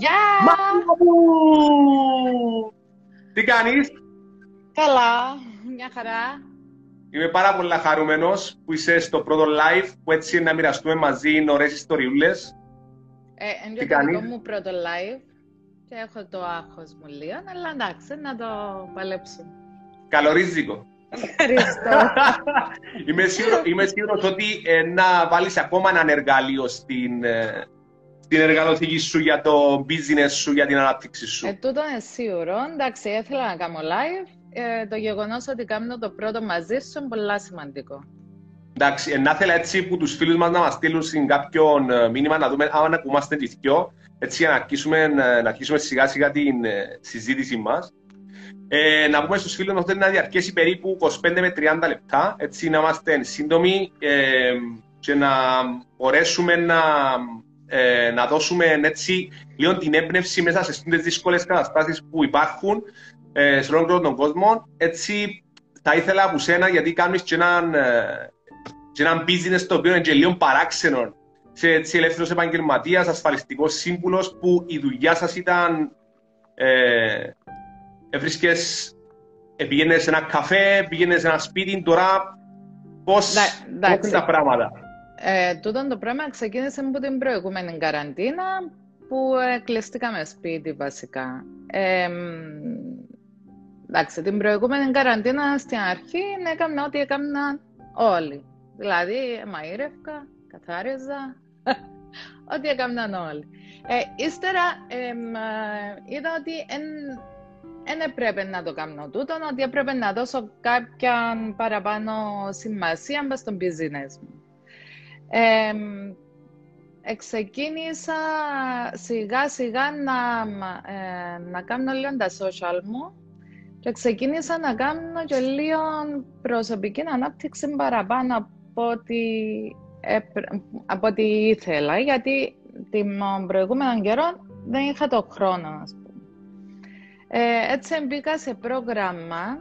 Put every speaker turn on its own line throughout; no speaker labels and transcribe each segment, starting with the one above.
Γεια!
Τι κάνεις;
Καλά, μια χαρά.
Είμαι πάρα πολύ χαρούμενος που είσαι στο πρώτο live που έτσι να μοιραστούμε μαζί ωραίες ιστοριούλες.
Ε, είναι το δικό μου πρώτο live και έχω το άγχος μου λίγο, αλλά εντάξει, να το παλέψω.
Καλορίζικο.
Ευχαριστώ.
είμαι, σίγουρο, είμαι σίγουρος ότι ε, να βάλεις ακόμα ένα εργαλείο στην, ε, στην εργαλοθήκη σου για το business σου, για την ανάπτυξη σου.
Ε, τούτο είναι σίγουρο. Εντάξει, ήθελα να κάνω live. Ε, το γεγονός ότι κάνω το πρώτο μαζί σου είναι πολύ σημαντικό.
Εντάξει, ε, να ήθελα έτσι που τους φίλους μας να μας στείλουν στην κάποιον ε, μήνυμα να δούμε αν ακούμαστε τις δυο, έτσι για να αρχίσουμε, ε, να αρχίσουμε σιγά σιγά την συζήτηση μας. Ε, να πούμε στους φίλους μας ότι να διαρκέσει περίπου 25 με 30 λεπτά, έτσι να είμαστε σύντομοι ε, και να μπορέσουμε να, ε, να δώσουμε έτσι λίγο την έμπνευση μέσα σε αυτές τις δύσκολες καταστάσεις που υπάρχουν ε, σε όλο τον κόσμο. Έτσι θα ήθελα από σένα, γιατί κάνεις και έναν, ε, και έναν business το οποίο είναι και λίγο παράξενο σε έτσι, ελεύθερος επαγγελματίας, ασφαλιστικός σύμβουλος που η δουλειά σας ήταν ε, έβρισκες, πήγαινες σε ένα καφέ, πήγαινες σε ένα σπίτι, τώρα πώς, είναι τα πράγματα;
Ε, τούτο το πράγμα ξεκίνησε από την προηγούμενη καραντίνα που ε, κλειστήκαμε σπίτι βασικά. Ε, εντάξει, την προηγούμενη καραντίνα στην αρχή έκανα ό,τι έκαναν όλοι. Δηλαδή, μαΐρευκα, καθάριζα, ό,τι έκαναν όλοι. Ε, ύστερα ε, είδα ότι εν, δεν έπρεπε να το κάνω τούτο, ότι έπρεπε να δώσω κάποια παραπάνω σημασία στο business μου. Ε, εξεκίνησα σιγά σιγά να, ε, να κάνω λίγο τα social μου και ξεκίνησα να κάνω και λίγο προσωπική ανάπτυξη παραπάνω από ό,τι, από ό,τι ήθελα, γιατί την προηγούμενο καιρό δεν είχα το χρόνο, ας πούμε. Ε, έτσι μπήκα σε πρόγραμμα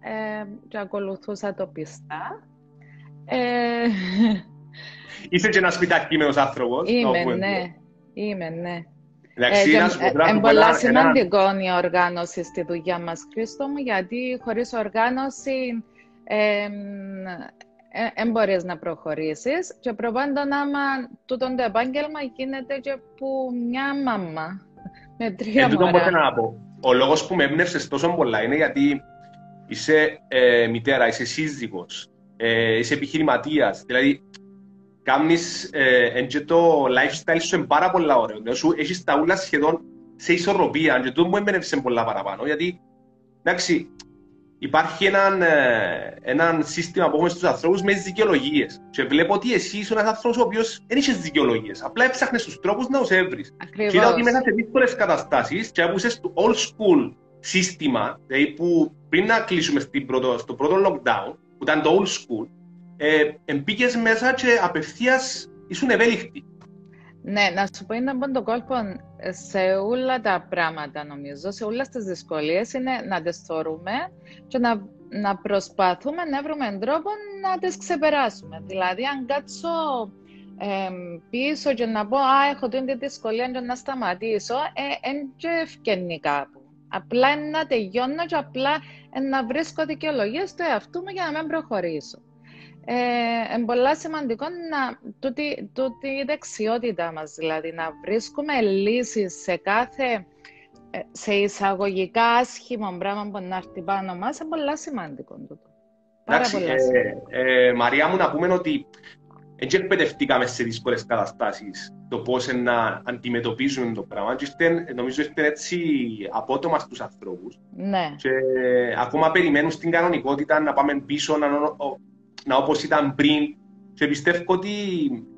ε, και ακολουθούσα το πιστά.
Ε, Είσαι και ένας σπιτακείμενος άνθρωπος.
Είμαι, ναι. Είμαι, ναι. Εντάξει, ε, είναι πολύ σημαντικό η οργάνωσης στη δουλειά μας, Χρήστο μου, γιατί χωρίς οργάνωση δεν μπορείς να προχωρήσεις και προπάντων άμα τούτο το επάγγελμα γίνεται και που μια μάμα με τρία ε, μωρά.
να πω. Ο λόγος που με έμπνευσες τόσο πολλά είναι γιατί είσαι ε, μητέρα, είσαι σύζυγος, ε, είσαι επιχειρηματίας. Δηλαδή, κάνεις ε, και το lifestyle σου είναι πάρα πολλά ωραίο. Δηλαδή, σου έχεις τα ούλα σχεδόν σε ισορροπία και το μου έμπνευσε πολλά παραπάνω. Γιατί, εντάξει, υπάρχει έναν, ε, έναν σύστημα που έχουμε στους ανθρώπους με δικαιολογίες. Και βλέπω ότι εσύ είσαι ένας άνθρωπος ο οποίος δεν είσαι δικαιολογίες. Απλά έψαχνες τους τρόπους να τους έβρεις.
Ακριβώς.
Και είδα ότι μέσα σε δύσκολες καταστάσεις και που είσαι στο old school σύστημα, δηλαδή που πριν να κλείσουμε πρώτο, στο πρώτο lockdown, που ήταν το old school, ε, εμπήκες μέσα και απευθείας ήσουν ευέλικτοι.
Ναι, να σου πω είναι από τον κόλπο σε όλα τα πράγματα νομίζω, σε όλες τις δυσκολίες είναι να τις θεωρούμε και να, να προσπαθούμε να βρούμε τρόπο να τις ξεπεράσουμε. Δηλαδή αν κάτσω ε, πίσω και να πω «Α, έχω την δυσκολία και να σταματήσω», ε, και ευκαινεί κάπου. Απλά να τελειώνω και απλά να βρίσκω δικαιολογίες στο εαυτού μου για να μην προχωρήσω ε, είναι πολύ σημαντικό να, τούτη, τούτη η δεξιότητα μας, δηλαδή να βρίσκουμε λύσεις σε κάθε ε, σε εισαγωγικά άσχημο πράγμα που να έρθει πάνω μας, είναι πολύ σημαντικό τούτο.
Πάρα πολύ σημαντικό. Ε, ε, Μαρία μου, να πούμε ότι δεν εκπαιδευτήκαμε σε δύσκολες καταστάσεις το πώς να αντιμετωπίζουν το πράγμα και νομίζω ότι έτσι απότομα στους ανθρώπους.
Ναι.
Και ακόμα περιμένουν στην κανονικότητα να πάμε πίσω, να, να όπως ήταν πριν και πιστεύω ότι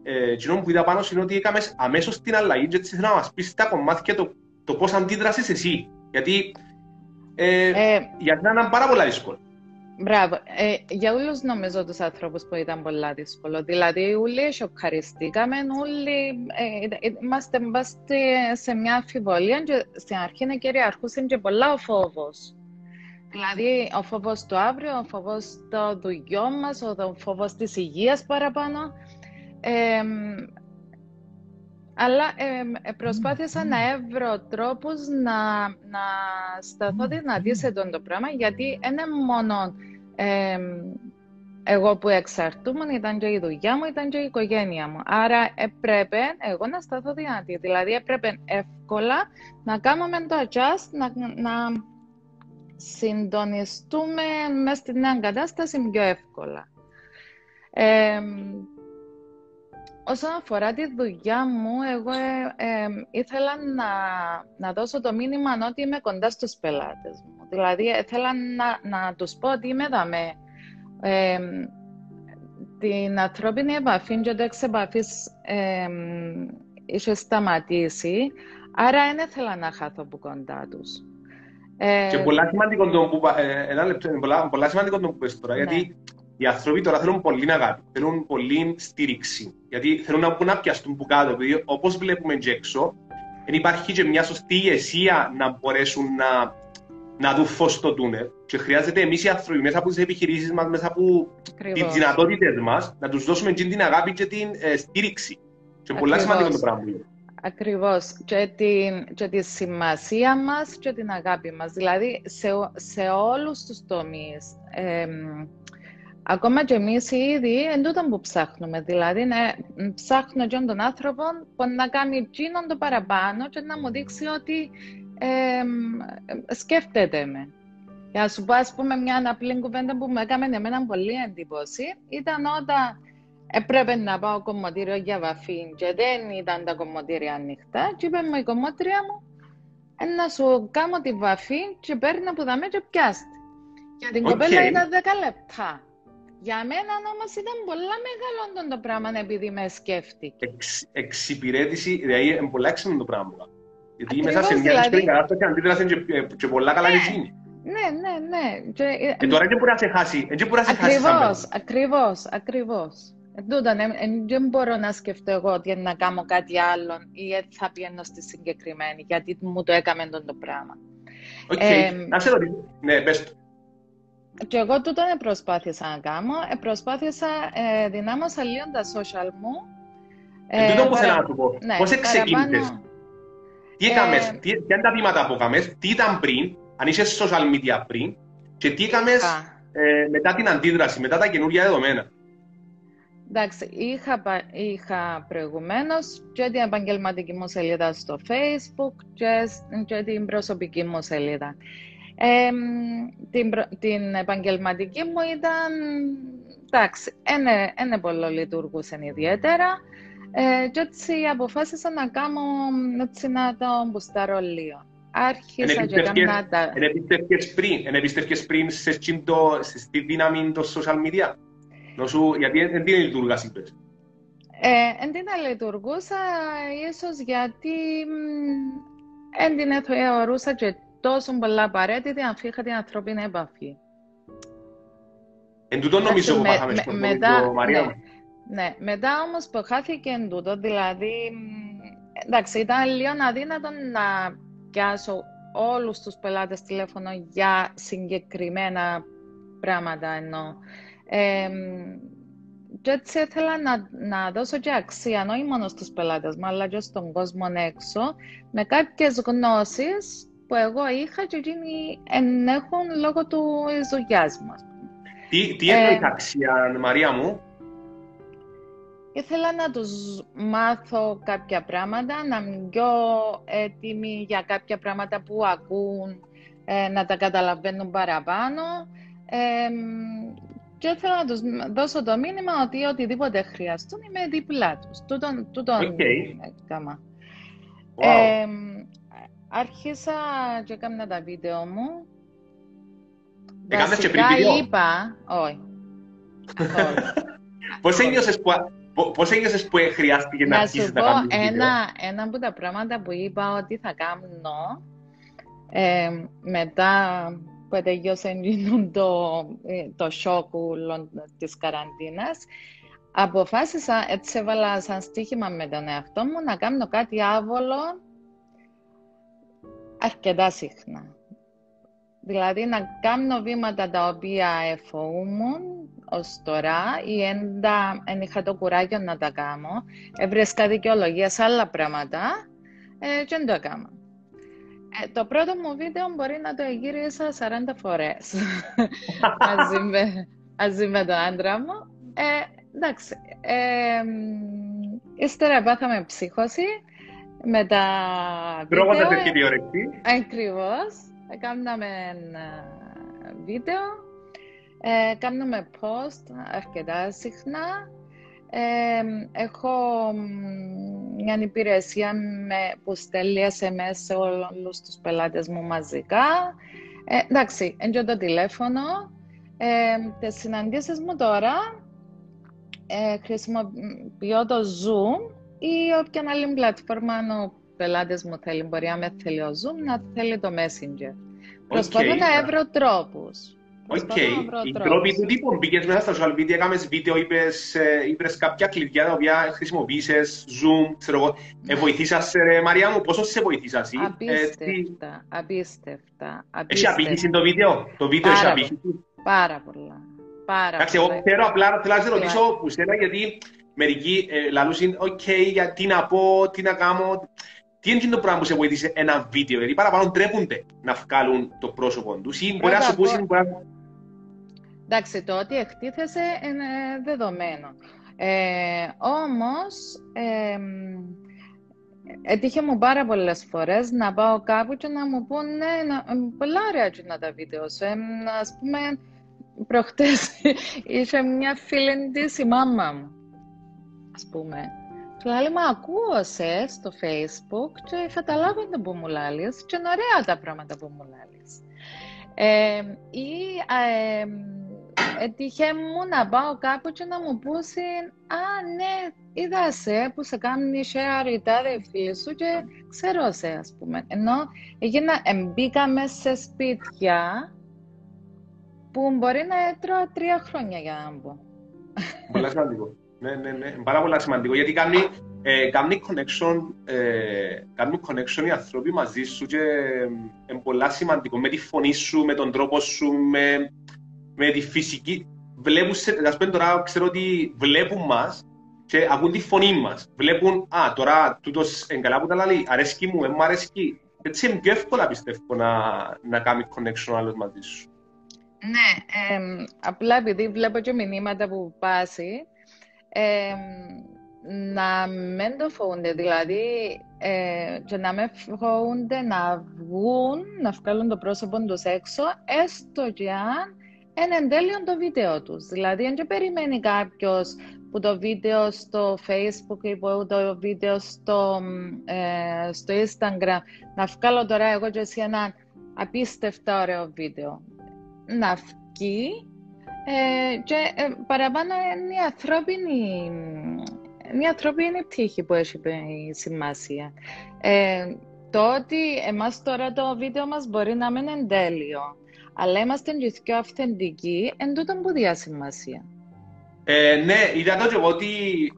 ε, εκείνο που είδα πάνω είναι ότι έκαμε αμέσως την αλλαγή και έτσι θέλω να μας πεις τα κομμάτια το, το πώς αντίδρασες εσύ. Γιατί ε, ε, για μένα ήταν πάρα πολλά δύσκολο.
Μπράβο. Ε, για όλους νομίζω τους ανθρώπους που ήταν πολλά δύσκολο. Δηλαδή όλοι σοκαριστήκαμε, όλοι ε, είμαστε σε μια αμφιβολία και στην αρχή είναι κυριαρχούσε και πολλά ο φόβος. Δηλαδή, ο φόβος του αύριο, ο φόβος το δουλειό μας, ο φόβος της υγείας παραπάνω. Ε, αλλά ε, προσπάθησα να έβρω τρόπους να, να σταθώ δυνατή σε αυτό το πράγμα, γιατί είναι μόνο εγώ που εξαρτούμουν, ήταν και η δουλειά μου, ήταν και η οικογένεια μου. Άρα έπρεπε εγώ να σταθώ δυνατή. Δηλαδή έπρεπε εύκολα να κάνουμε το adjust, να, να συντονιστούμε μέσα στην νέα κατάσταση πιο εύκολα. όσον αφορά τη δουλειά μου, εγώ ε, ήθελα να, να δώσω το μήνυμα ότι είμαι κοντά στους πελάτες μου. Δηλαδή, ήθελα να, να τους πω ότι είμαι εδώ με την ανθρώπινη επαφή και το εξ επαφής είχε σταματήσει, άρα δεν ήθελα να χάθω από κοντά τους.
Και πολλά σημαντικό το που, ε, ένα λεπτό, πολλά, πολλά σημαντικό το που πες τώρα, ναι. γιατί οι άνθρωποι τώρα θέλουν πολύ αγάπη, θέλουν πολύ στήριξη, γιατί θέλουν να, να πιαστούν που κάτω, επειδή όπως βλέπουμε και έξω, δεν υπάρχει και μια σωστή ηγεσία να μπορέσουν να να δουν φως στο τούνελ. Και χρειάζεται εμείς οι άνθρωποι μέσα από τις επιχειρήσεις μας, μέσα από τις δυνατότητες μας, να τους δώσουμε την αγάπη και την ε, στήριξη. Και πολύ σημαντικό το πράγμα.
Ακριβώς. Και, την, και τη σημασία μας και την αγάπη μας. Δηλαδή σε, σε όλους τους τομείς. Ε, ακόμα και εμείς οι ίδιοι εν τούτο που ψάχνουμε. Δηλαδή, να ψάχνω και τον άνθρωπο που να κάνει εκείνον το παραπάνω και να μου δείξει ότι ε, σκέφτεται με. Για να σου πω, ας πούμε, μια απλή κουβέντα που με έκανε εμένα πολύ εντύπωση ήταν όταν έπρεπε να πάω κομμωτήριο για βαφή και δεν ήταν τα κομμωτήρια ανοιχτά και είπε μου η κομμότρια μου «Ε, να σου κάνω τη βαφή και παίρνει από δαμέ και πιάστη. Για την okay. κοπέλα ήταν 10 λεπτά. Για μένα όμως ήταν πολλά μεγάλο το πράγμα επειδή με σκέφτηκε.
Εξ, εξυπηρέτηση, δηλαδή είναι πολλά έξυπνο το πράγμα. Γιατί μέσα σε μια δηλαδή... κατάσταση αντίδρασε και, και πολλά καλά
ναι. Ναι, ναι, ναι.
Και, ε, τώρα δεν μπορεί να σε χάσει. Δεν μπορεί να σε χάσει.
Ακριβώς, ακριβώς, ακριβώς. δεν μπορώ να σκεφτώ εγώ ότι να κάνω κάτι άλλο ή θα πιένω στη συγκεκριμένη, γιατί μου το έκαμε το πράγμα.
Οκ, ε, να σε ρωτήσω. Ναι, πες το.
Και εγώ τούτο δεν προσπάθησα να κάνω. Ε, προσπάθησα, ε, δυνάμωσα λίγο τα social μου.
Ε, τούτο που θέλω να σου πω. Ναι, Πώς ξεκίνησες. Τι έκαμες, ε... τι, ποια είναι τα βήματα που έκαμες, τι ήταν πριν, αν είσαι social media πριν, και τι έκαμες ε, μετά την αντίδραση, μετά τα καινούργια δεδομένα.
Εντάξει, είχα, είχα προηγουμένως και την επαγγελματική μου σελίδα στο Facebook και, και την προσωπική μου σελίδα. Ε, την, την επαγγελματική μου ήταν, εντάξει, δεν πολύ λειτουργούσε ιδιαίτερα. Ε, και έτσι αποφάσισα να κάνω, έτσι να το μπουστάρω λίγο. Άρχισα και έκανα τα...
Εν επίστευκες πριν, εν επίστευκες πριν σε το, στη δύναμη των social media. Νοσού, γιατί δεν την λειτουργάς είπες.
Ε, εν την λειτουργούσα ίσως γιατί δεν την θεωρούσα και τόσο πολλά απαραίτητη αν είχα την ανθρώπινη επαφή.
Εν τούτο νομίζω που πάθαμε στο Μαρία. Ναι.
Ναι, μετά όμως που χάθηκε τούτο, δηλαδή, εντάξει, ήταν λίγο αδύνατο να πιάσω όλους τους πελάτες τηλέφωνο για συγκεκριμένα πράγματα εννοώ. Ε, και έτσι ήθελα να, να δώσω και αξία, όχι μόνο στους πελάτες μου, αλλά και στον κόσμο έξω, με κάποιες γνώσεις που εγώ είχα και εκείνοι ενέχουν λόγω του δουλειά μας.
Τι, τι ε, αξία, Μαρία μου;
Ήθελα να τους μάθω κάποια πράγματα, να είμαι πιο έτοιμοι για κάποια πράγματα που ακούν, ε, να τα καταλαβαίνουν παραπάνω. και ήθελα να τους δώσω το μήνυμα ότι οτιδήποτε χρειαστούν είμαι δίπλα τους. Τούτον, τούτον
okay.
άρχισα και έκανα τα βίντεο μου.
Έκανες και πριν βίντεο;
είπα, όχι.
Πώς ένιωσες που Πώς ένιωσες που χρειάστηκε να, να αρχίσεις να κάνεις
ένα, ένα από τα πράγματα που είπα ότι θα κάνω ε, μετά που τελειώσε το, ε, το σοκ της καραντίνας, αποφάσισα, έτσι έβαλα σαν στοίχημα με τον εαυτό μου, να κάνω κάτι άβολο αρκετά συχνά. Δηλαδή να κάνω βήματα τα οποία εφοούμουν ως τώρα ή δεν είχα το κουράγιο να τα κάνω. Έβρισκα δικαιολογίας σε άλλα πράγματα ε, και δεν το έκανα. Ε, το πρώτο μου βίντεο μπορεί να το εγύρισα 40 φορές μαζί, με, μαζί με τον άντρα μου. Ε, εντάξει, ε, ύστερα πάθαμε ψύχωση με τα
βίντεο. Τρώγοντας έχει όρεξη.
Ακριβώς. Κάναμε βίντεο, ε, κάνουμε post αρκετά συχνά. Ε, έχω μια υπηρεσία με, που στέλνει SMS σε όλους τους πελάτες μου μαζικά. Ε, εντάξει, έτσι το τηλέφωνο. Ε, τις συναντήσεις μου τώρα ε, χρησιμοποιώ το Zoom ή όποια άλλη πλατφόρμα ο πελάτες μου θέλει. Μπορεί να με θέλει ο Zoom, να θέλει το Messenger. Okay. Προσπαθώ να βρω τρόπους.
Οκ. Οι τρόποι του τύπου μπήκες μέσα στα social media, έκαμες βίντεο, είπες, ε, είπες κάποια κλειδιά τα οποία χρησιμοποίησες, Zoom, ξέρω εγώ. Ε, βοηθήσας, ε, Μαρία μου, πόσο σε βοηθήσας.
Απίστευτα, απίστευτα.
Έχει απήχηση το βίντεο, το βίντεο έχει απήχηση.
Πάρα πολλά. Πάρα
Εντάξει, εγώ ξέρω απλά, θέλω να σε ρωτήσω που σένα, γιατί μερικοί ε, λαλούσαν, οκ, γιατί να πω, τι να κάνω. Τι είναι το πράγμα που σε βοήθησε ένα βίντεο, γιατί παραπάνω τρέπονται να βγάλουν το πρόσωπο τους ή μπορεί να σου πούσει, μπορεί να
Εντάξει, το ότι εκτίθεσε είναι δεδομένο. Ε, όμως, ε, έτυχε μου πάρα πολλές φορές να πάω κάπου και να μου πούνε ναι, πολλά ωραία να τα βίντεο σου. Ε, ας πούμε, προχτές είχε μια φίλη της η μάμα μου, ας πούμε. Και λέει, μα ακούω σε στο facebook και καταλάβαινε που μου λάλεις και είναι ωραία τα πράγματα που μου λάλεις. Ε, ή ε, έτυχε μου να πάω κάπου και να μου πούσει «Α, ναι, είδα σε που σε κάνει share η τάδε φίλη σου και ξέρω σε, ας πούμε». Ενώ έγινα, μπήκαμε σε σπίτια που μπορεί να έτρωα τρία χρόνια για να μπω.
Πολύ σημαντικό. Ναι, ναι, ναι. Πάρα πολύ σημαντικό γιατί κάνει, ε, κάνει, connection, ε, κάνει connection οι άνθρωποι μαζί σου και είναι πολύ σημαντικό με τη φωνή σου, με τον τρόπο σου, με με τη φυσική. Βλέπουν, ας πούμε τώρα, ξέρω ότι βλέπουν μας και ακούν τη φωνή μας. Βλέπουν, α, τώρα τούτος εγκαλά που τα λέει, αρέσκει μου, δεν μου αρέσκει. Έτσι είναι πιο εύκολα πιστεύω να, να κάνει connection άλλος μαζί σου.
Ναι, ε, απλά επειδή βλέπω και μηνύματα που πάσει, ε, να μην το φοβούνται, δηλαδή ε, και να μην φοβούνται να βγουν, να βγάλουν το πρόσωπο τους έξω, έστω και αν είναι εν τέλειον το βίντεο τους. Δηλαδή, δεν περιμένει κάποιος που το βίντεο στο Facebook ή που το βίντεο στο, ε, στο Instagram να βγάλω τώρα εγώ και εσύ ένα απίστευτα ωραίο βίντεο. Να βγει ε, και ε, παραπάνω είναι η ανθρώπινη, μια ανθρώπινη πτύχη που έχει η σημασία. Ε, το ότι εμάς τώρα το βίντεο μας μπορεί να μην είναι τέλειο, αλλά είμαστε και πιο αυθεντικοί, εν τούτο που διά σημασία.
Ε, ναι, είδα το και εγώ ότι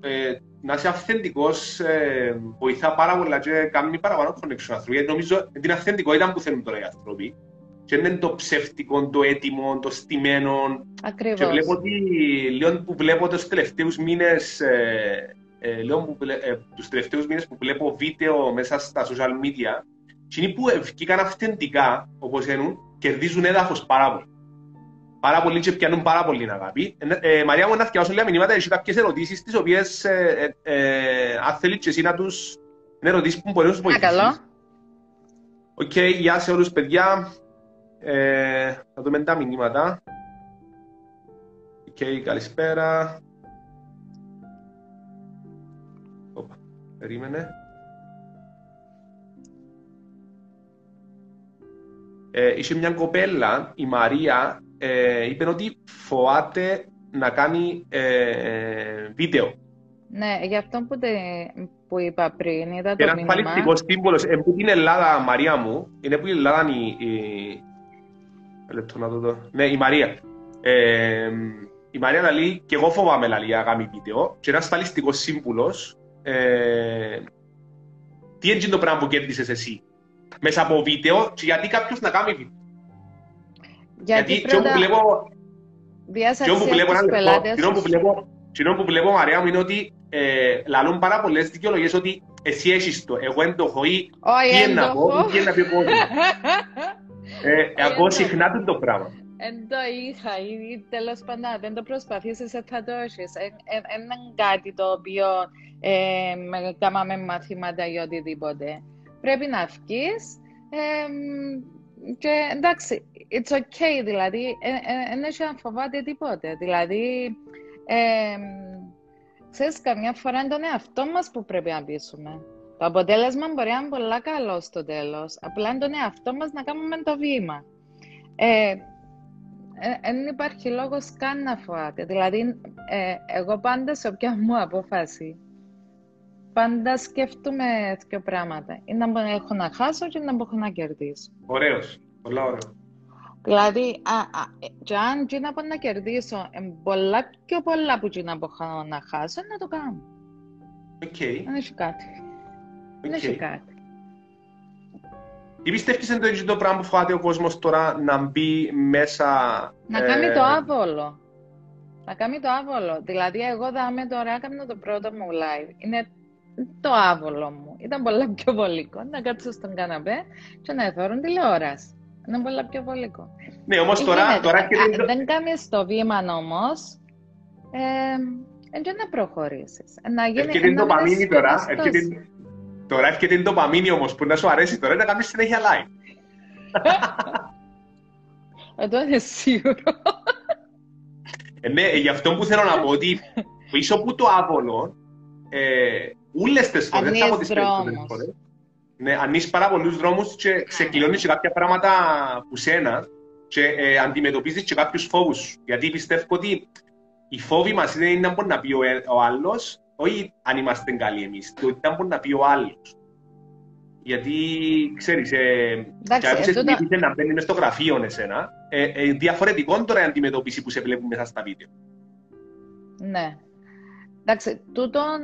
ε, να είσαι αυθεντικός ε, βοηθά πάρα πολλά και κάνει παραπάνω connection άνθρωποι. Γιατί νομίζω την αυθεντικότητα που θέλουν τώρα οι άνθρωποι. Και είναι το ψεύτικο, το έτοιμο, το στημένο.
Ακριβώς.
Και βλέπω ότι λίγο που βλέπω τους τελευταίους μήνες, ε, ε, λέω που, ε, τους τελευταίους μήνες που βλέπω βίντεο μέσα στα social media, και που βγήκαν αυθεντικά, όπως είναι, κερδίζουν έδαφος πάρα πολύ. Πάρα πολύ και πιάνουν πάρα πολύ αγάπη. Ε, ε, Μαρία μου, να φτιάξω λίγα μηνύματα, έχει κάποιες ερωτήσεις, τις οποίες, ε, ε, ε, αν θέλεις και εσύ να τους... Είναι ερωτήσεις που μπορεί να τους βοηθήσεις.
Καλό.
OK, okay, γεια σε όλους παιδιά. Ε, θα δούμε τα μηνύματα. OK, okay, καλησπέρα. Οπα, περίμενε. ε, είχε μια κοπέλα, η Μαρία, ε, είπε ότι φοβάται να κάνει ε, βίντεο.
Ναι, γι' αυτό που, τε, που είπα πριν, είδα το Ένας μήνυμα.
Ένας παλιστικός σύμβολος, ε, που την Ελλάδα, Μαρία μου, είναι που η Ελλάδα η... η... Λεπτό να το δω. Ναι, η Μαρία. Ε, η Μαρία λέει, και εγώ φοβάμαι λέει, να κάνει βίντεο, και ένας ασφαλιστικός σύμβουλος, ε, τι είναι το πράγμα που κέρδισες εσύ μέσα από βίντεο και γιατί κάποιος να κάνει βίντεο; Γιατί, Γιατί πρώτα... που βλέπω...
Διάσαξε που βλέπω, τους πελάτες...
που βλέπω, που βλέπω, Μαρία μου, είναι ότι ε, λαλούν πάρα πολλές δικαιολογίες ότι εσύ έχεις το, εγώ δεν το έχω ή τι είναι να πω, τι είναι να πει ο κόσμος. Εγώ συχνά το πράγμα.
Εν το είχα ή τέλος πάντων δεν το προσπαθήσεις θα το έχεις. Είναι κάτι το οποίο ε, κάναμε μαθήματα ή οτιδήποτε. Πρέπει να βγεις ε, και εντάξει, it's okay, δηλαδή, δεν έχει να φοβάται τίποτε. Δηλαδή, ε, ξέρεις, καμιά φορά είναι τον εαυτό μας που πρέπει να πείσουμε. Το αποτέλεσμα μπορεί να είναι πολύ καλό στο τέλος. Απλά είναι τον εαυτό μας να κάνουμε το βήμα. Ε, δεν υπάρχει λόγος καν να φοβάται. Δηλαδή, ε, εγώ πάντα σε όποια μου απόφαση, πάντα σκέφτομαι δύο πράγματα. Ή να έχω να χάσω και να έχω να κερδίσω.
Ωραίος. Πολλά ωραίο.
Δηλαδή, α, α, και αν και να πω να κερδίσω πολλά πιο πολλά που και να πω να χάσω, να το κάνω.
Okay.
Δεν έχει κάτι. Δεν έχει κάτι.
Τι πιστεύεις είναι το πράγμα που φοβάται ο κόσμος τώρα να μπει μέσα...
Να ε... κάνει το άβολο. Να κάνει το άβολο. Δηλαδή, εγώ δάμε τώρα, έκανα το πρώτο μου live. Είναι το άβολο μου. Ήταν πολλά πιο βολικό να κάτσω στον καναπέ και να εθώρουν τηλεόραση. Είναι πολλά πιο βολικό.
Ναι, όμως τώρα... τώρα
και... δεν κάνεις το βήμα όμως, ε, και να προχωρήσεις. Να γίνει,
έρχεται το παμίνι τώρα, έρχεται, τώρα έρχεται το παμίνι όμως που να σου αρέσει τώρα να κάνεις συνέχεια live.
Εδώ είναι σίγουρο.
Ε, ναι, γι' αυτό που θέλω να πω ότι πίσω από το άβολο, ε, ούλες τις φορές, δεν θα πω τις περισσότερες φορές, ναι, ανοίγεις πάρα πολλούς δρόμους και ξεκλειώνεις και κάποια πράγματα που σένα και ε, αντιμετωπίζεις και κάποιους φόβους. Γιατί πιστεύω ότι οι φόβοι μας δεν είναι να μπορεί να πει ο, ε, ο άλλος, όχι αν είμαστε καλοί εμείς, το ότι μπορεί να πει ο άλλος. Γιατί, ξέρεις, ε,
Εντάξει, και
τούτα... να μπαίνεις μες στο γραφείο εσένα, ε, ε, διαφορετικό τώρα η αντιμετώπιση που σε βλέπουν μέσα στα βίντεο.
Ναι. Εντάξει, τούτον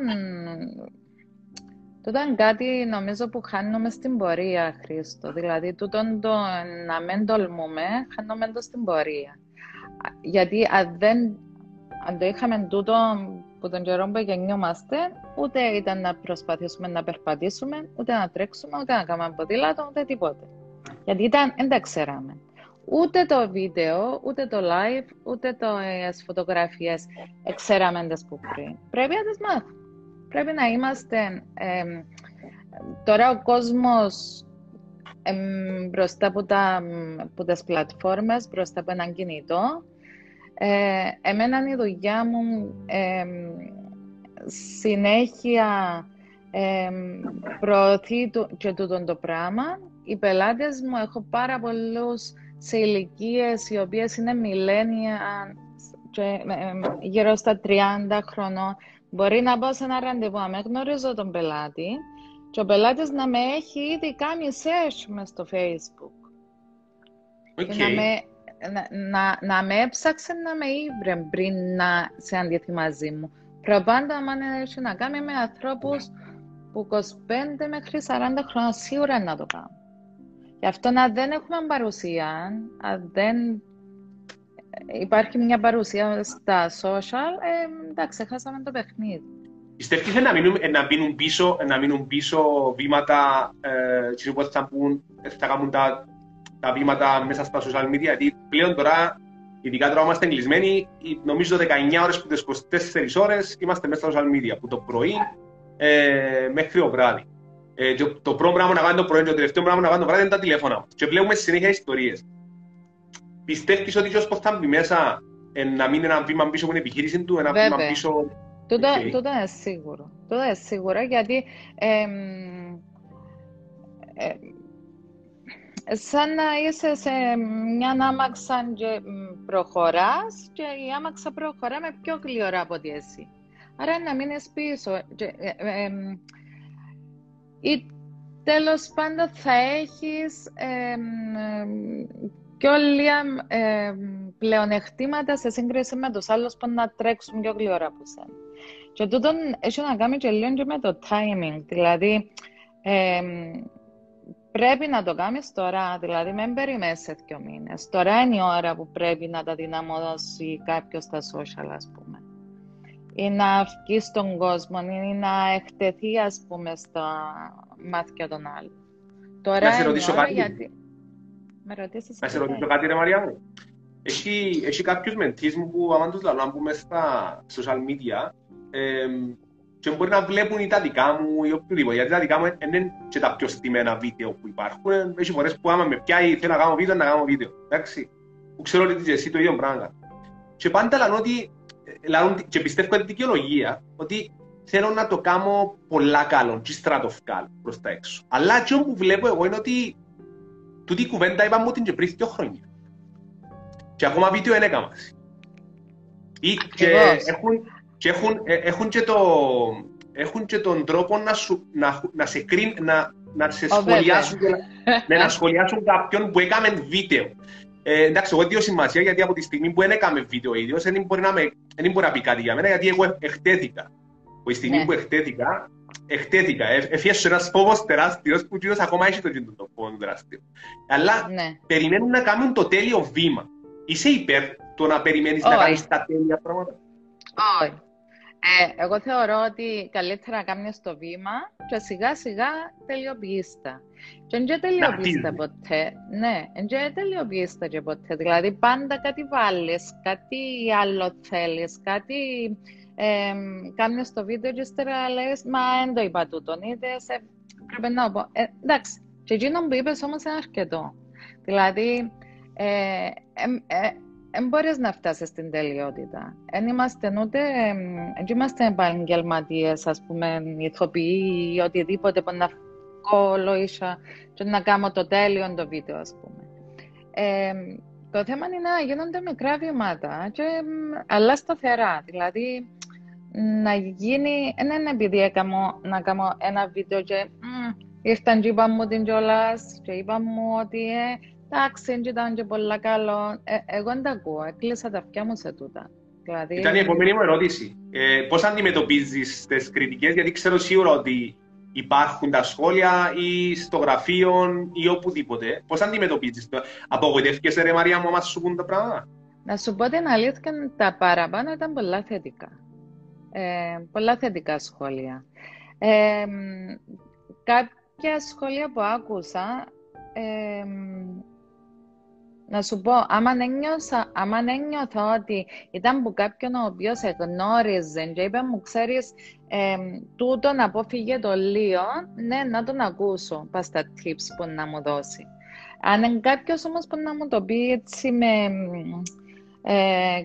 Τούτο είναι κάτι νομίζω που χάνουμε στην πορεία, Χρήστο. Δηλαδή, τούτο το να μην τολμούμε, χάνουμε το στην πορεία. Γιατί αν, δεν, αν το είχαμε τούτο που τον καιρό που γεννιόμαστε, ούτε ήταν να προσπαθήσουμε να περπατήσουμε, ούτε να τρέξουμε, ούτε να κάνουμε ποδήλατο, ούτε τίποτε. Γιατί ήταν, δεν τα ξέραμε. Ούτε το βίντεο, ούτε το live, ούτε τι φωτογραφίες ξέραμε τις που πριν. Πρέπει να τις μάθουμε. Πρέπει να είμαστε... τώρα ο κόσμος μπροστά από, τα, από τις πλατφόρμες, μπροστά από έναν κινητό. Ε, εμένα η δουλειά μου συνέχεια ε, προωθεί του, και τούτο το πράγμα. Οι πελάτες μου, έχω πάρα πολλούς σε ηλικίες οι οποίες είναι μιλένια και, γύρω στα 30 χρονών Μπορεί να πάω σε ένα ραντεβού, να με γνωρίζω τον πελάτη και ο πελάτης να με έχει ήδη κάνει search μες στο Facebook.
Okay.
να, με, να, να, με έψαξε να με ήβρε πριν να σε αντιθεί μαζί μου. Προπάντα, αν έχει να κάνει με ανθρώπους που 25 μέχρι 40 χρόνια σίγουρα να το κάνω. Γι' αυτό να δεν έχουμε παρουσία, αν δεν υπάρχει μια παρουσία στα social, ε, εντάξει, χάσαμε το παιχνίδι.
Πιστεύεις να μείνουν, να μείνουν, πίσω, να μείνουν πίσω βήματα ε, που θα, πούν, θα κάνουν τα, τα βήματα μέσα στα social media, γιατί πλέον τώρα, ειδικά τώρα είμαστε εγκλεισμένοι, νομίζω 19 ώρες που τις 24 ώρες είμαστε μέσα στα social media, από το πρωί ε, μέχρι το βράδυ. Ε, το, το πρώτο πράγμα να κάνει το πρωί, το τελευταίο πράγμα να κάνει το βράδυ είναι τα τηλέφωνα. Και βλέπουμε συνέχεια ιστορίες. Πιστεύεις ότι ο που θα μπει μέσα ε, να μείνει ένα βήμα πίσω από την επιχείρηση του, ένα Βέβαια. βήμα πίσω...
Τούτο, okay. τούτο είναι σίγουρο. Τούτο είναι σίγουρο γιατί ε, ε, σαν να είσαι σε μια άμαξα και προχωράς και η άμαξα προχωρά με πιο γλυόρα από ότι εσύ. Άρα να μείνεις πίσω. Και, ε, ε, ε, ή τέλος πάντων θα έχεις πιο λίγα ε, πλεονεκτήματα σε σύγκριση με τους άλλους που να τρέξουν πιο γλυόρα από σένα. Και τούτο έχει να κάνει και λίγο και με το timing. Δηλαδή, ε, πρέπει να το κάνεις τώρα, δηλαδή μην περιμένεις σε δύο μήνες. Τώρα είναι η ώρα που πρέπει να τα δυναμώσει κάποιος στα social, ας πούμε. Ή να βγει στον κόσμο, ή να εκτεθεί, ας πούμε, στα μάτια των άλλων.
Τώρα να είναι η ώρα κάτι. γιατί... Με ρωτήσεις να σε ρωτήσω κάτι, ρε Μαρία μου. Έχει, έχει κάποιους μεντείς μου που άμα τους λαλώ, αν πούμε στα social media, ε, και μπορεί να βλέπουν τα δικά μου ή οποιοδήποτε. Γιατί τα δικά μου είναι και τα πιο στημένα βίντεο που υπάρχουν. Έχει φορές που άμα με πιάει θέλω να κάνω βίντεο, να κάνω βίντεο. Εντάξει. Που ξέρω ότι είσαι εσύ το ίδιο πράγμα. Και πάντα λένε ότι, λένε, και πιστεύω ότι δικαιολογία, ότι θέλω να το κάνω πολλά καλό, και στρατοφκάλ προς τα έξω. Αλλά και που βλέπω εγώ είναι ότι τούτη η κουβέντα είπαμε μου την και πριν δύο χρόνια. Και ακόμα βίντεο δεν έκανα. Ή και έχουν, και έχουν, ε, έχουν, και το, έχουν και τον τρόπο να, σου, να, να σε κρίνουν, να, να σε σχολιάσουν, και να, ναι, να σχολιάσουν κάποιον που έκαμε βίντεο. Ε, εντάξει, εγώ δύο σημασία γιατί από τη στιγμή που δεν έκαμε βίντεο ίδιος δεν μπορεί να, με, δεν μπορεί να πει κάτι για μένα γιατί εγώ εκτέθηκα. Από τη στιγμή ναι. που εκτέθηκα, εκτέθηκα. Ε, Εφιέσαι ένας φόβος τεράστιος που κύριος ακόμα έχει το κινητό το φόβο τεράστιο. Αλλά ναι. περιμένουν να κάνουν το τέλειο βήμα. Είσαι υπέρ το να περιμένεις oh. να κάνεις τα τέλεια πράγματα;
Όχι. Ε, εγώ θεωρώ ότι καλύτερα να κάνει το βήμα και σιγά σιγά τελειοποιήστα. Και δεν τελειοποιήστα ποτέ. Ναι, δεν τελειοποιήστα και ποτέ. Δηλαδή πάντα κάτι βάλεις, κάτι άλλο θέλεις, κάτι ε, κάνεις το βίντεο και ύστερα λες «Μα δεν το είπα τούτον, είδες, ε, πρέπει να πω». Ε, εντάξει, και εκείνο που είπες όμως είναι αρκετό. Δηλαδή, ε, ε, δεν μπορείς να φτάσεις στην τελειότητα. Δεν είμαστε ούτε, δεν είμαστε επαγγελματίες, ας πούμε, ηθοποιοί ή οτιδήποτε που να κόλλω και να κάνω το τέλειο το βίντεο, ας πούμε. Ε, το θέμα είναι να γίνονται μικρά βήματα, και, αλλά σταθερά. Δηλαδή, να γίνει, δεν είναι επειδή έκανα, να κάνω ένα βίντεο και ήρθαν και είπαν μου την κιόλας και είπαν μου ότι ε, Εντάξει, ήταν και πολύ καλό. Ε, εγώ δεν τα ακούω, έκλεισα τα αυτιά μου σε τούτα.
Δηλαδή... Ήταν η επόμενη μου ερώτηση. Ε, Πώς αντιμετωπίζεις τις κριτικές, Γιατί ξέρω σίγουρα ότι υπάρχουν τα σχόλια ή στο γραφείο ή οπουδήποτε. Πώς αντιμετωπίζεις το. Απογοητεύτηκε, ρε Μαρία μου, άμα σου πούν τα πράγματα;
Να σου πω την αλήθεια, τα παραπάνω ήταν πολλά θετικά. Ε, πολλά θετικά σχόλια. Ε, κάποια σχόλια που άκουσα ε, να σου πω, άμα ένιωσα, άμα ένιωθα ότι ήταν που κάποιον ο οποίος εγνώριζε και είπε μου, ξέρεις, ε, τούτο να αποφύγε το λίγο, ναι, να τον ακούσω, πας στα tips που να μου δώσει. Αν είναι κάποιος όμως που να μου το πει έτσι με ε,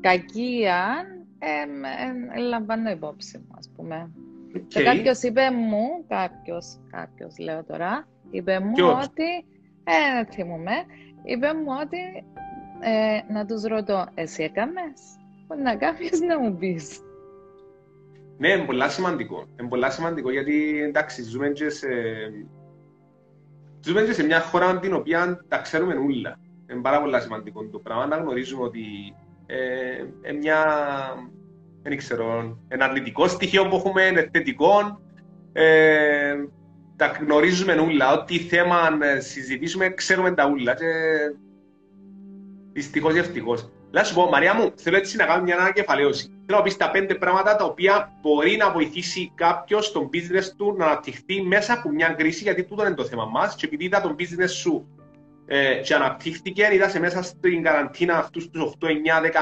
κακία, ε, ε, λαμβάνω υπόψη μου, ας πούμε. Okay. Και κάποιος είπε μου, κάποιος, κάποιος λέω τώρα, είπε μου ότι, ε, θυμούμαι, είπε μου ότι ε, να τους ρωτώ, εσύ έκαμες, να κάνεις να μου πεις.
Ναι, είναι πολύ σημαντικό. Είναι πολύ σημαντικό γιατί εντάξει, ζούμε και σε, ζούμε και σε μια χώρα την οποία τα ξέρουμε όλα. Είναι πάρα πολύ σημαντικό το πράγμα να γνωρίζουμε ότι ε, ε, μια, δεν ξέρω, ένα αρνητικό στοιχείο που έχουμε, είναι θετικό. Ε, τα γνωρίζουμε όλα. Ό,τι θέμα συζητήσουμε, ξέρουμε τα όλα. Και... Δυστυχώς ή ευτυχώς. Να σου πω, Μαρία μου, θέλω έτσι να κάνω μια ανακεφαλαίωση. Θέλω να πεις τα πέντε πράγματα τα οποία μπορεί να βοηθήσει κάποιος στον business του να αναπτυχθεί μέσα από μια κρίση, γιατί τούτο είναι το θέμα μας. Και επειδή είδα τον business σου ε, και αναπτύχθηκε, είδα σε μέσα στην καραντίνα αυτούς τους 8, 9,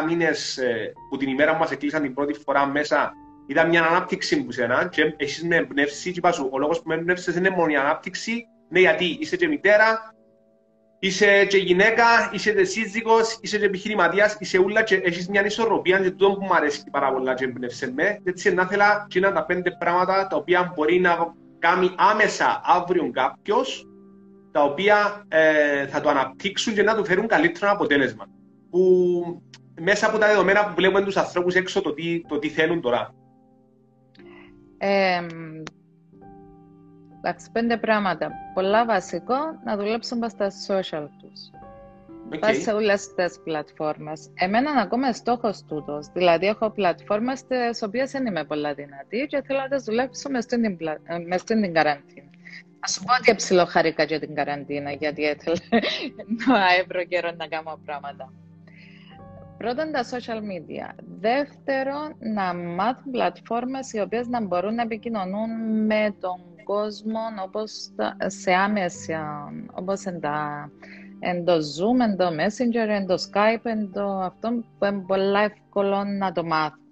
10 μήνες ε, που την ημέρα μας εκλείσαν την πρώτη φορά μέσα Είδα μια ανάπτυξη που σένα και έχεις με εμπνεύσεις και είπα σου, ο λόγος που με εμπνεύσες είναι μόνο η ανάπτυξη, ναι γιατί είσαι και μητέρα, είσαι και γυναίκα, είσαι και σύζυγος, είσαι και επιχειρηματίας, είσαι ούλα και έχεις μια ισορροπία και τούτο που μου αρέσει πάρα πολλά και εμπνεύσες με. Έτσι να ήθελα και είναι τα πέντε πράγματα τα οποία μπορεί να κάνει άμεσα αύριο κάποιος, τα οποία ε, θα το αναπτύξουν και να του φέρουν καλύτερο αποτέλεσμα. Που μέσα από τα δεδομένα που βλέπουμε τους ανθρώπους έξω το τι, το τι θέλουν τώρα.
Ε, εντάξει, πέντε πράγματα. Πολλά βασικό να δουλέψουν στα social τους. Okay. Πας σε όλες τις πλατφόρμες. Εμένα ακόμα στόχος τούτος. Δηλαδή έχω πλατφόρμες στις οποίες δεν είμαι πολλά δυνατή και θέλω να τις δουλέψω μες στην, μες στην καραντίνα. Α σου πω ότι ψιλοχαρήκα για την καραντίνα, γιατί ήθελα να έβρω καιρό να κάνω πράγματα. Πρώτον, τα social media. Δεύτερον, να μάθουν πλατφόρμες οι οποίες να μπορούν να επικοινωνούν με τον κόσμο όπως σε άμεσα, όπως εν, τα, εν το Zoom, εν το Messenger, εν το Skype, εν το αυτό που είναι πολύ εύκολο να το μάθουν.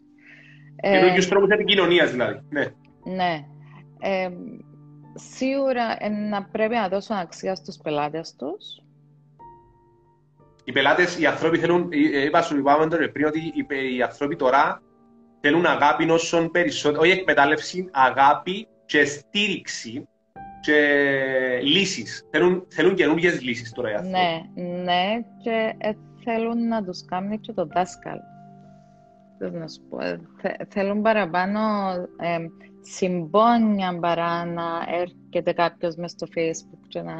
Και ε, τους τρόπους επικοινωνίας δηλαδή. Ναι.
Ναι. Ε, σίγουρα ε, να πρέπει να δώσουν αξία στους πελάτες τους.
Οι πελάτες, οι άνθρωποι θέλουν, ε, είπα σου είπαμε τώρα πριν ότι οι άνθρωποι τώρα θέλουν αγάπη όσον περισσότερο, όχι εκμετάλλευση, αγάπη και στήριξη και λύσεις. Θέλουν, θέλουν καινούργιες λύσεις τώρα οι άνθρωποι.
Ναι, ναι, και θέλουν να τους κάνει και το δάσκαλο. Να σου πω, θέλουν παραπάνω ε, συμπόνια παρά να έρχεται κάποιος μέσα στο facebook και να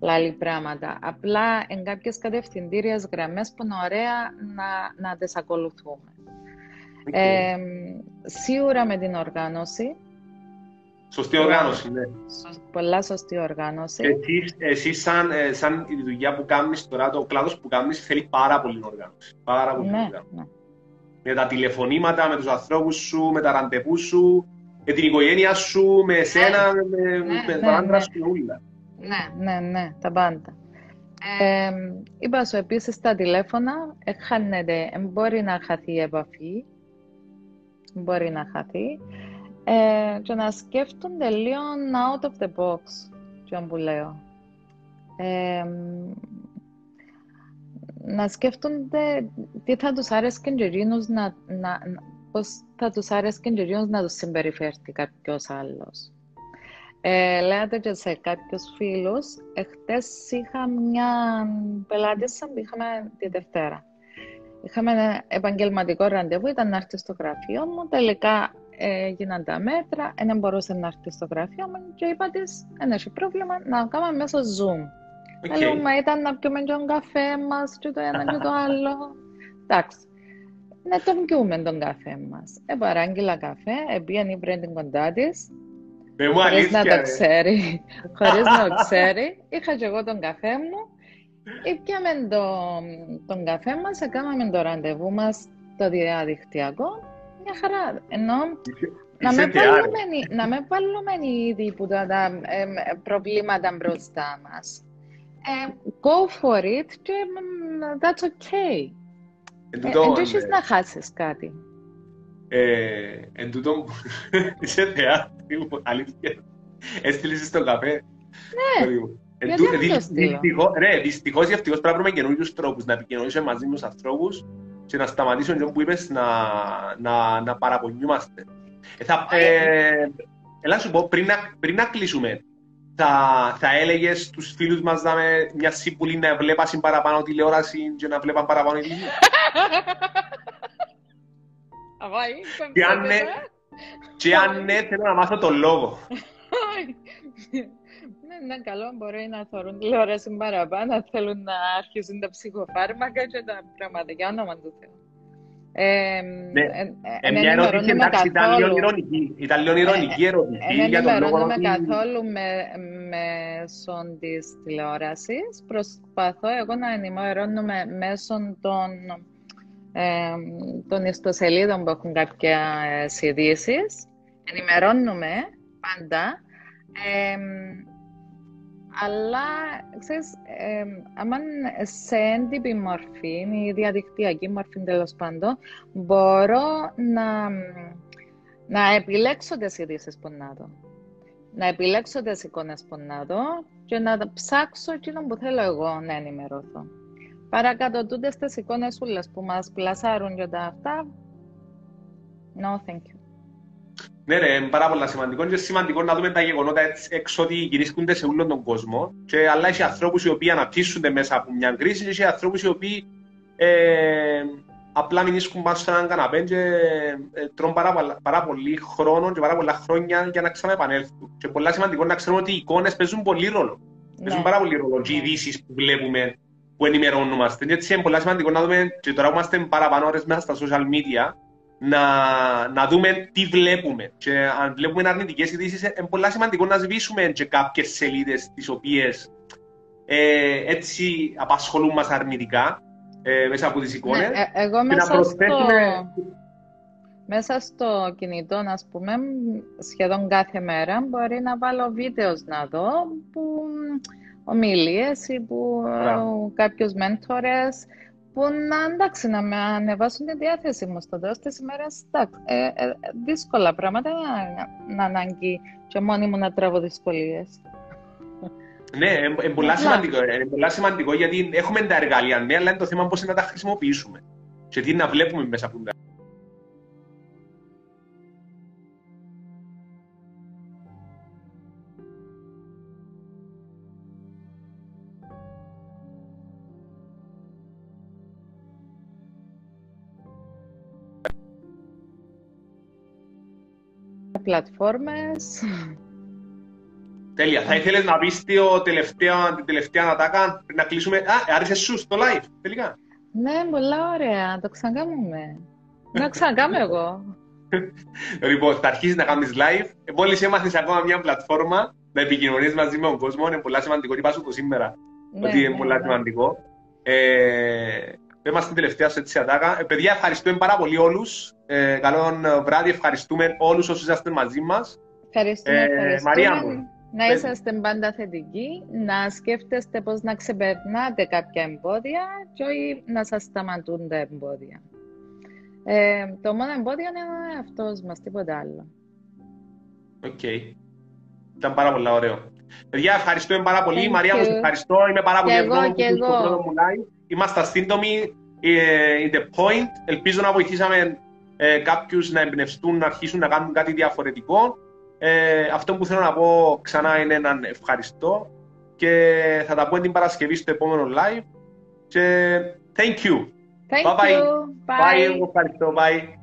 λάλει πράγματα. Απλά εν κάποιες κατευθυντήριες γραμμές που είναι ωραία να, να τις ακολουθούμε. Ε, σίγουρα με την οργάνωση.
Σωστή οργάνωση, ναι.
Πολλά σωστή οργάνωση.
Εσείς, εσείς σαν, ε, σαν η δουλειά που κάνεις τώρα, το κλάδος που κάνεις, θέλει πάρα πολύ οργάνωση. Πάρα πολύ ναι, οργάνωση. Ναι με τα τηλεφωνήματα, με τους ανθρώπους σου, με τα ραντεβού σου, με την οικογένεια σου, με εσένα, ναι, με, ναι, με ναι, άντρα ναι. σου, όλα.
Ναι, ναι, ναι, τα πάντα. Ε, είπα σου επίσης τα τηλέφωνα, χάνεται, μπορεί να χαθεί η επαφή, μπορεί να χαθεί, ε, και να σκέφτονται λίγο out of the box, τι που λέω. Ε, να σκέφτονται τι θα τους άρεσε και να, να, πώς θα τους άρεσε και να τους συμπεριφέρει κάποιος άλλος. Ε, λέτε και σε κάποιους φίλους, εχθές είχα μια πελάτησα που είχαμε τη Δευτέρα. Είχαμε ένα επαγγελματικό ραντεβού, ήταν να έρθει στο γραφείο μου, τελικά έγιναν τα μέτρα, δεν μπορούσε να έρθει στο γραφείο μου και είπα της, δεν έχει πρόβλημα, να κάνουμε μέσω Zoom. Okay. Λέω, μα ήταν να πιούμε τον καφέ μας και το ένα και το άλλο. Εντάξει. Να τον πιούμε τον καφέ μας. Ε, παράγγειλα καφέ, επίαν η Μπρέντιν κοντά της. Χωρίς να το ξέρει. Χωρίς να το ξέρει. Είχα και εγώ τον καφέ μου. Ήπιαμε τον, τον καφέ μας, έκαναμε το ραντεβού μας το διαδικτυακό. Μια χαρά. Ενώ να με, βάλουμε, να με βάλουμε ήδη που τα, τα ε, προβλήματα μπροστά μας. Uh, go for it και that's okay. Εν έχεις να χάσεις κάτι.
Εν τούτο, είσαι θεά, αλήθεια. Έστειλες στον καφέ.
Ναι, γιατί να το στείλω.
Ρε, δυστυχώς ή ευτυχώς πρέπει να βρούμε καινούριους τρόπους να επικοινωνήσουμε μαζί με τους ανθρώπους και να σταματήσουμε που είπες να, να, να παραπονιούμαστε. Ε, θα, ε, έλα σου πω, πριν να, πριν να κλείσουμε, θα, θα έλεγες στους φίλους μας να με μια σύμπουλη να βλέπασαν παραπάνω τηλεόραση και να βλέπαν παραπάνω ηλικία. και αν ναι, και αν ναι, θέλω να μάθω τον λόγο.
Ναι, ναι, καλό μπορεί να θεωρούν τηλεόραση παραπάνω, θέλουν να αρχίσουν τα ψυχοφάρμακα και τα πράγματα για όνομα του Θεού.
Ε, ναι. ε, μια ερώτηση εντάξει ήταν λίγο ηρωνική. Ήταν λίγο ηρωνική ερώτηση. Δεν
ενημερώνουμε καθόλου μέσω της τηλεόρασης. Προσπαθώ εγώ να ενημερώνουμε μέσω των, ε, των ιστοσελίδων που έχουν κάποιε ειδήσει. Ενημερώνουμε πάντα. Ε, αλλά, ξέρεις, ε, άμα σε έντυπη μορφή, η διαδικτυακή μορφή τέλος πάντων, μπορώ να, να επιλέξω τις ειδήσεις που να δω. Να επιλέξω τις εικόνες που να δω και να ψάξω εκείνο που θέλω εγώ να ενημερωθώ. Παρακάτω τούτες τις εικόνες ούλες που μας πλασάρουν και τα αυτά, no thank you.
Ναι, ρε, είναι πάρα πολύ σημαντικό. Είναι σημαντικό να δούμε τα γεγονότα έξω ότι γυρίσκονται σε όλον τον κόσμο. Και, αλλά έχει ανθρώπους οι οποίοι αναπτύσσονται μέσα από μια κρίση και έχει ανθρώπους οι οποίοι ε, απλά μηνίσκουν πάνω σε έναν καναπέ και ε, τρώνε πάρα, πάρα πολύ χρόνο και πάρα πολλά χρόνια για να ξαναεπανέλθουν. Και πολύ σημαντικό να ξέρουμε ότι οι εικόνες παίζουν πολύ ρόλο. Ναι. Παίζουν πάρα πολύ ρόλο και οι ειδήσεις που βλέπουμε, που ενημερώνουμε. Έτσι είναι πολύ σημαντικό να δούμε και τώρα που είμαστε παραπάνω ώρες μέσα στα social media, να, να δούμε τι βλέπουμε. Και αν βλέπουμε αρνητικές ειδήσεις, είναι πολύ σημαντικό να σβήσουμε και κάποιες σελίδες τις οποίες ε, έτσι απασχολούν μα αρνητικά ε, μέσα από τις εικόνες. Ναι,
ε, εγώ μέσα, προσθέσουμε... στο... μέσα στο κινητό, ας πούμε, σχεδόν κάθε μέρα μπορεί να βάλω βίντεος να δω που ομιλίες ή που κάποιους μέντορες που να, εντάξει, να με ανεβάσουν τη διάθεση μου στο τέλος της ημέρας. Ε, ε, δύσκολα πράγματα να, να ανάγκη και μόνοι μου να τραβώ δυσκολίες.
Ναι, είναι πολύ σημαντικό, σημαντικό γιατί έχουμε τα εργαλεία, ναι, αλλά είναι το θέμα πώς να τα χρησιμοποιήσουμε και τι να βλέπουμε μέσα από τα
πλατφόρμες.
Τέλεια. Θα ήθελες να πεις τελευταία, την τελευταία ατάκα πριν να κλείσουμε; Α, άρεσε σου στο live, τελικά.
Ναι, πολλά ωραία. Το ξανακάμουμε. Να ξανακάμω εγώ.
λοιπόν, θα αρχίσεις να κάνεις live. Μόλις έμαθες ακόμα μια πλατφόρμα να επικοινωνεί μαζί με τον κόσμο, είναι πολύ σημαντικό. Είπα σου το σήμερα; Ναι, ότι είναι ναι, πολύ ναι. σημαντικό. Ε, Είμαστε στην τελευταία σε έτσι ατάκα. Ε, παιδιά, ευχαριστούμε πάρα πολύ όλους. Ε, καλό βράδυ, ευχαριστούμε όλους όσου είσαστε μαζί μας.
Ευχαριστούμε, ε, ευχαριστούμε. Μαρία μου. Να είσαστε πάντα θετικοί, να σκέφτεστε πώς να ξεπερνάτε κάποια εμπόδια και όχι να σας σταματούν τα εμπόδια. Ε, το μόνο εμπόδιο είναι ο εαυτός μας, τίποτα άλλο.
OK. Okay. Ήταν πάρα πολύ ωραίο. Παιδιά, ευχαριστούμε πάρα πολύ. Thank Μαρία, μου ευχαριστώ. Είμαι πάρα πολύ ευγνώμων που στο πρώτος μου live είμαστε σύντομοι ε, in the point. Ελπίζω να βοηθήσαμε ε, κάποιους να εμπνευστούν, να αρχίσουν να κάνουν κάτι διαφορετικό. Ε, αυτό που θέλω να πω ξανά είναι έναν ευχαριστώ και θα τα πω την Παρασκευή στο επόμενο live και thank you.
Thank bye bye. You. Bye.
Bye. Ευχαριστώ. Bye.